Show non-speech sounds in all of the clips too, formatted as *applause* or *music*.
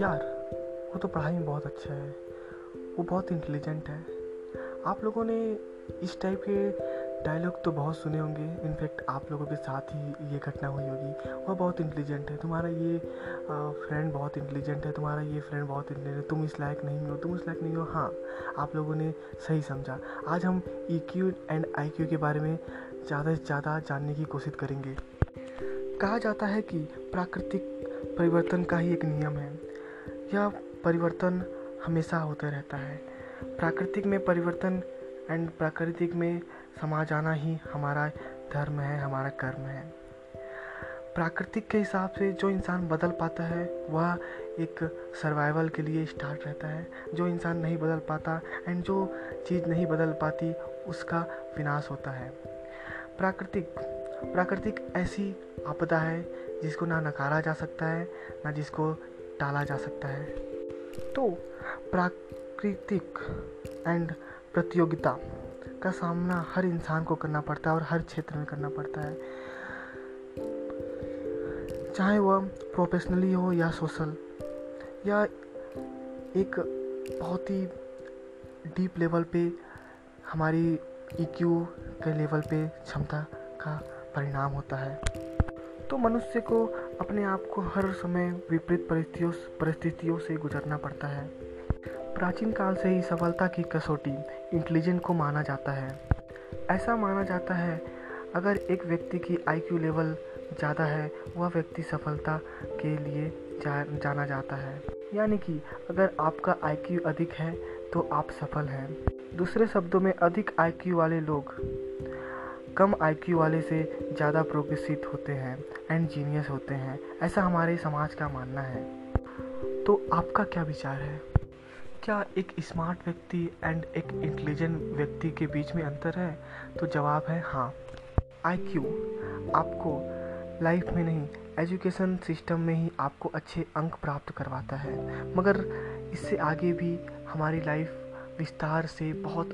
यार, वो तो पढ़ाई में बहुत अच्छा है। वो बहुत इंटेलिजेंट है। आप लोगों ने इस टाइप के डायलॉग तो बहुत सुने होंगे। इनफैक्ट आप लोगों के साथ ही ये घटना हुई होगी। वह बहुत इंटेलिजेंट है। तुम्हारा ये फ्रेंड बहुत इंटेलिजेंट है। तुम्हारा ये फ्रेंड बहुत इंटेलिजेंट तुम इस लायक नहीं हो। तुम इस लायक नहीं हो। हाँ आप लोगों ने सही समझा। आज हम E Q and I Q के बारे में ज़्यादा से ज़्यादा जानने की कोशिश करेंगे। कहा जाता है कि प्राकृतिक परिवर्तन का ही एक नियम है। यह परिवर्तन हमेशा होते रहता है। प्राकृतिक में परिवर्तन एंड प्राकृतिक में समा जाना ही हमारा धर्म है, हमारा कर्म है। प्राकृतिक के हिसाब से जो इंसान बदल पाता है, वह एक सर्वाइवल के लिए स्टार्ट रहता है। जो इंसान नहीं बदल पाता एंड जो चीज़ नहीं बदल पाती, उसका विनाश होता है। प्राकृतिक प्राकृतिक ऐसी आपदा है जिसको ना नकारा जा सकता है, ना जिसको टाला जा सकता है। तो प्राकृतिक एंड प्रतियोगिता का सामना हर इंसान को करना पड़ता है और हर क्षेत्र में करना पड़ता है। चाहे वह प्रोफेशनली हो या सोशल या एक बहुत ही डीप लेवल पे हमारी ईक्यू के लेवल पे क्षमता का परिणाम होता है। तो मनुष्य को अपने आप को हर समय विपरीत परिस्थितियों परिस्थितियों से गुजरना पड़ता है। प्राचीन काल से ही सफलता की कसौटी इंटेलिजेंट को माना जाता है। ऐसा माना जाता है अगर एक व्यक्ति की आईक्यू लेवल ज़्यादा है वह व्यक्ति सफलता के लिए जा, जाना जाता है। यानी कि अगर आपका आईक्यू अधिक है तो आप सफल हैं। दूसरे शब्दों में अधिक आईक्यू वाले लोग कम आईक्यू वाले से ज़्यादा प्रोग्रेसिव होते हैं एंड जीनियस होते हैं। ऐसा हमारे समाज का मानना है। तो आपका क्या विचार है? क्या एक स्मार्ट व्यक्ति एंड एक इंटेलिजेंट व्यक्ति के बीच में अंतर है? तो जवाब है हाँ। आई क्यू आपको लाइफ में नहीं एजुकेशन सिस्टम में ही आपको अच्छे अंक प्राप्त करवाता है। मगर इससे आगे भी हमारी लाइफ विस्तार से बहुत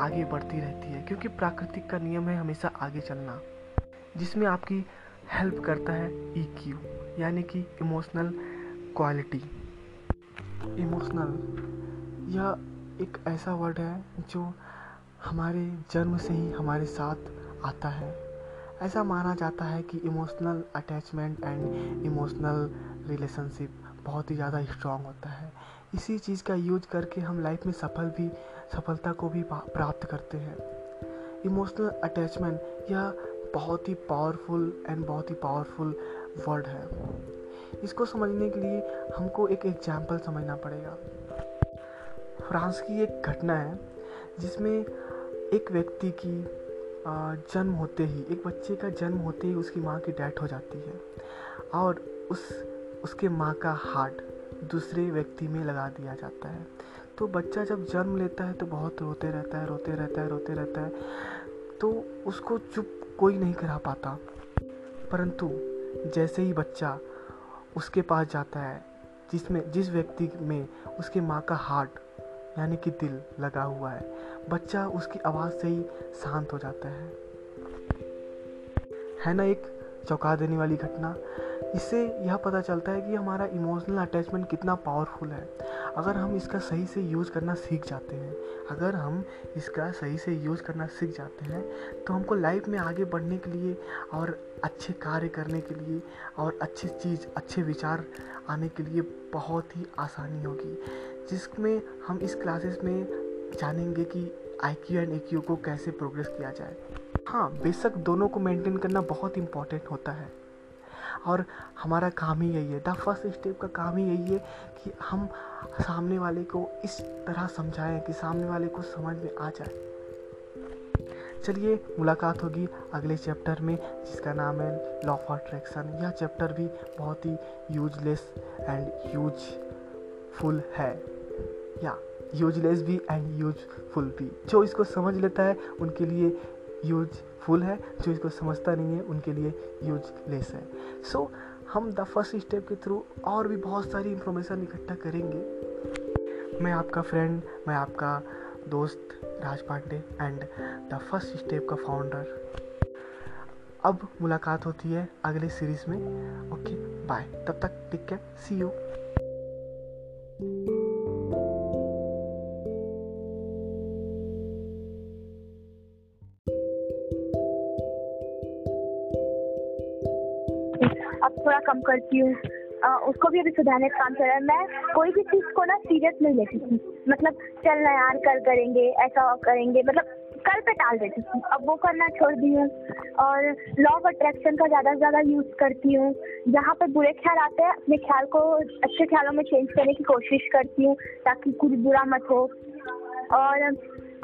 आगे बढ़ती रहती है, क्योंकि प्राकृतिक का नियम है हमेशा आगे चलना, जिसमें आपकी हेल्प करता है ई e क्यू यानी कि इमोशनल क्वालिटी। इमोशनल, यह एक ऐसा वर्ड है जो हमारे जन्म से ही हमारे साथ आता है। ऐसा माना जाता है कि emotional attachment and emotional relationship बहुत ही ज़्यादा स्ट्रॉन्ग होता है। इसी चीज़ का यूज़ करके हम लाइफ में सफल भी, सफलता को भी प्राप्त करते हैं। इमोशनल अटैचमेंट यह बहुत ही पावरफुल एंड बहुत ही पावरफुल वर्ड है। इसको समझने के लिए हमको एक एग्ज़ाम्पल समझना पड़ेगा। फ्रांस की एक घटना है, जिसमें एक व्यक्ति की जन्म होते ही, एक बच्चे का जन्म होते ही उसकी माँ की डेथ हो जाती है। और उस उसके माँ का हार्ट दूसरे व्यक्ति में लगा दिया जाता है। तो बच्चा जब जन्म लेता है तो बहुत रोते रहता है, रोते रहता है, रोते रहता है। तो उसको चुप कोई नहीं करा पाता। परंतु जैसे ही बच्चा उसके पास जाता है, जिसमें, जिस व्यक्ति में उसके माँ का हार्ट यानी कि दिल लगा हुआ है, बच्चा उसकी आवाज़ से ही शांत हो जाता है। है ना एक चौंका देने वाली घटना? इससे यह पता चलता है कि हमारा इमोशनल अटैचमेंट कितना पावरफुल है। अगर हम इसका सही से यूज़ करना सीख जाते हैं, अगर हम इसका सही से यूज़ करना सीख जाते हैं तो हमको लाइफ में आगे बढ़ने के लिए और अच्छे कार्य करने के लिए और अच्छी चीज़, अच्छे विचार आने के लिए बहुत ही आसानी होगी। जिसमें हम इस क्लासेस में जानेंगे कि I Q and A Q को कैसे प्रोग्रेस किया जाए। हाँ बेशक दोनों को मेंटेन करना बहुत इंपॉर्टेंट होता है। और हमारा काम ही यही है। द फ़र्स्ट स्टेप का काम ही यही है कि हम सामने वाले को इस तरह समझाएँ कि सामने वाले को समझ में आ जाए। चलिए, मुलाकात होगी अगले चैप्टर में, जिसका नाम है लॉ ऑफ़ अट्रैक्शन यह चैप्टर भी बहुत ही यूजलेस एंड यूजफुल है। या यूजलेस भी एंड यूजफुल भी। जो इसको समझ लेता है, उनके लिए यूजफुल है जो इसको समझता नहीं है उनके लिए यूजलेस है। सो so, हम द फ़र्स्ट स्टेप के थ्रू और भी बहुत सारी इंफॉर्मेशन इकट्ठा करेंगे। मैं आपका फ्रेंड मैं आपका दोस्त Raj Pandey and the first step का फाउंडर अब मुलाकात होती है अगले सीरीज़ में। ओके बाय तब तक टेक केयर सी यू कम करती हूँ। उसको भी अभी सुधारने का काम चल रहा है। मैं कोई भी चीज़ को ना सीरियस नहीं लेती थी। मतलब चल ना यार कल करेंगे ऐसा करेंगे। मतलब कल पे टाल देती थी। अब वो करना छोड़ दी हूँ। और लॉ ऑफ़ अट्रैक्शन का ज़्यादा से ज़्यादा यूज़ करती हूँ। जहाँ पर बुरे ख्याल आते हैं अपने ख्याल को अच्छे ख्यालों में चेंज करने की कोशिश करती हूँ ताकि कुछ बुरा मत हो। और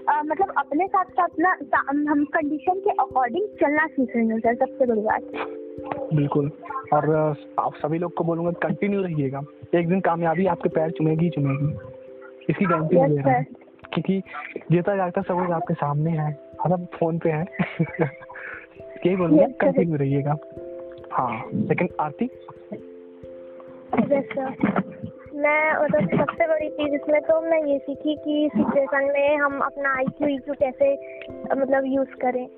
आ, मतलब अपने साथ साथ ना हम कंडीशन के अकॉर्डिंग चलना सीख रही हूँ सर सबसे बड़ी बात। बिल्कुल। और आप सभी लोग को बोलूँगा कंटिन्यू रहिएगा। एक दिन कामयाबी आपके पैर चुमेगी चुमेगी। इसकी गारंटी yes, ले रहा हूँ क्योंकि जीता जागता सब कुछ आपके सामने है। मतलब फ़ोन पे है। *laughs* यही बोलूँगा कंटिन्यू रहिएगा। हाँ सेकंड आरती? मैं मतलब सबसे बड़ी चीज़ इसमें तो मैं ये सीखी कि सिचुएशन में हम अपना आई क्यू क्यू कैसे मतलब यूज़ करें।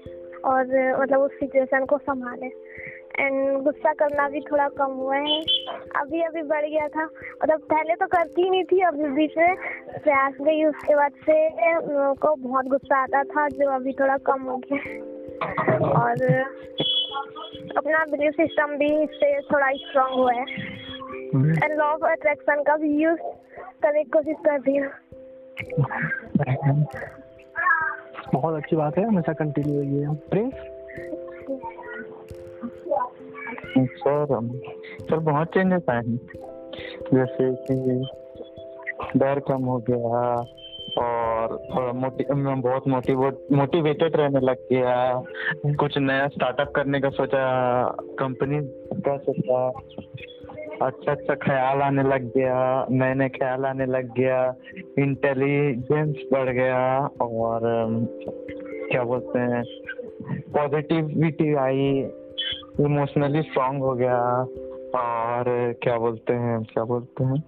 और मतलब उस सिचुएशन को संभालें। एंड गुस्सा करना भी थोड़ा कम हुआ है। अभी अभी बढ़ गया था। मतलब पहले तो करती नहीं थी अभी बीच में प्रयास गई उसके बाद से को बहुत गुस्सा आता था जो अभी थोड़ा कम हो गया और अपना बिलीफ सिस्टम भी इससे थोड़ा स्ट्रांग हुआ है। एंड लॉ ऑफ़ अट्रैक्शन का भी यूज़ करने की कोशिश कर रही हूँ। बहुत अच्छी बात है हमेशा कंटिन्यू रहिए। प्रिंस सर सर बहुत चेंजेस आए हैं जैसे कि डर कम हो गया और मोटि बहुत मोटिवेट मोटिवेटेड रहने लग गया। कुछ नया स्टार्टअप करने का सोचा कंपनी का सोचा। अच्छा अच्छा ख्याल आने लग गया नए नए ख्याल आने लग गया। इंटेलिजेंस बढ़ गया और, क्या बोलते हैं पॉजिटिविटी आई। इमोशनली स्ट्रांग हो गया और क्या बोलते हैं क्या बोलते हैं?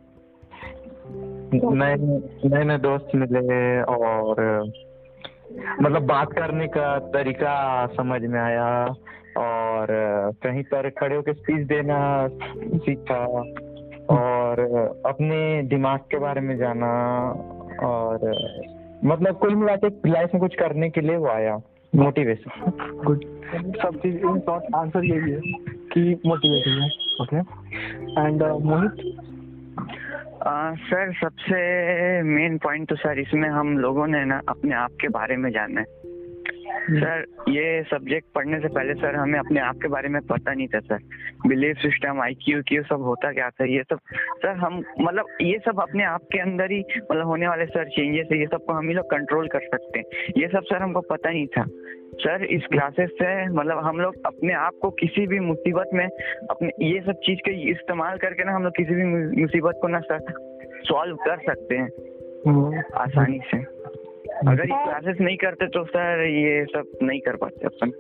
नए नए नए दोस्त मिले और मतलब बात करने का तरीका समझ में आया और कहीं पर खड़े होकर स्पीच देना सीखा और अपने दिमाग के बारे में जाना और मतलब कुल मिला के लाइफ में कुछ करने के लिए वो आया। मोटिवेशन गुड सब चीज़ इन शॉर्ट आंसर यही है कि मोटिवेशन है ओके एंड मोहित सर सबसे मेन पॉइंट तो सर इसमें हम लोगों ने ना अपने आप के बारे में जाना है। सर ये सब्जेक्ट पढ़ने से पहले सर हमें अपने आप के बारे में पता नहीं था sir. Believe system I Q Q सब होता क्या था ये सब सर हम मतलब ये सब अपने आप के अंदर ही मतलब होने वाले सर चेंजेस है ये सबको हम ही लोग कंट्रोल कर सकते हैं। ये सब सर हमको पता नहीं था। सर इस क्लासेस से मतलब हम लोग अपने आप को किसी भी मुसीबत में अपने ये सब चीज़ के इस्तेमाल करके ना हम लोग किसी भी मुसीबत को ना सर सॉल्व कर सकते हैं। हम्म। आसानी से। अगर ये क्लासेस नहीं करते तो सर ये सब नहीं कर पाते अपन।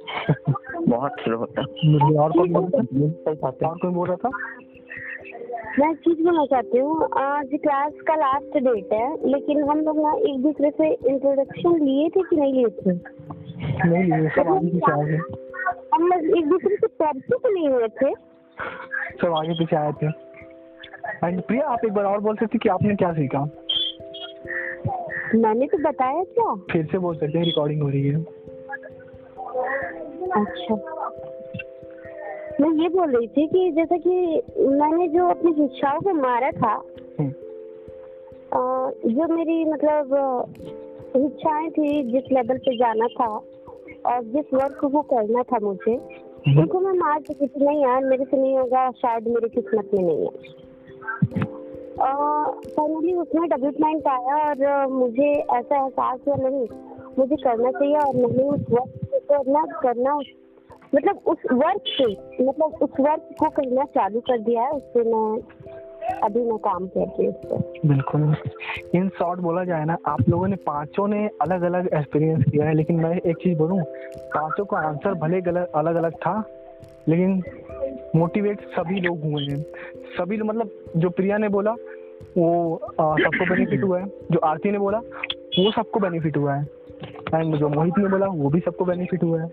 बहुत स्लो होता। और कौन और कोई बोल रहा था? मैं चीज़ बोलना चाहती हूँ आज क्लास का लास्ट डेट है लेकिन हम लोग ना एक दूसरे से इंट्रोडक्शन लिए थे कि नहीं लिए थे? नहीं लिए सब आगे पीछे आए थे हम एक दूसरे से परिचित नहीं हुए थे। सब आगे पीछे आए थे। एंड प्रिया आप एक बार और बोल सकते कि आपने क्या सीखा? मैंने तो बताया क्या? फिर से बोल सकते हैं रिकॉर्डिंग हो रही है। अच्छा। मैं ये बोल रही थी कि जैसे कि मैंने जो अपनी शिक्षाओं को मारा था हम्म। जो मेरी मतलब इच्छाएँ थी जिस लेवल पे जाना था और जिस वर्क को करना था मुझे हम्म। उनको मैं मार चुकी थी। नहीं यार मेरे से नहीं होगा शायद मेरी किस्मत में नहीं है। फाइनली उसमें डेवलपमेंट आया और मुझे ऐसा एहसास हुआ नहीं। मुझे करना चाहिए और नहीं उस वर्क को करना करना मतलब उस वर्क से मतलब उस वर्क को करना चालू कर दिया है, उससे मैं अभी मैं काम कर रही हूँ बिल्कुल। इन शॉर्ट बोला जाए ना, आप लोगों ने पाँचों ने अलग अलग एक्सपीरियंस किया है, लेकिन मैं एक चीज़ बोलूँ, पाँचों का आंसर भले गलत अलग अलग था, लेकिन मोटिवेट सभी लोग हुए हैं। सभी मतलब जो प्रिया ने बोला वो सबको बेनिफिट हुआ है। जो आरती ने बोला, वो सबको बेनिफिट हुआ है। एंड जो मोहित ने बोला, वो भी सबको बेनिफिट हुआ है।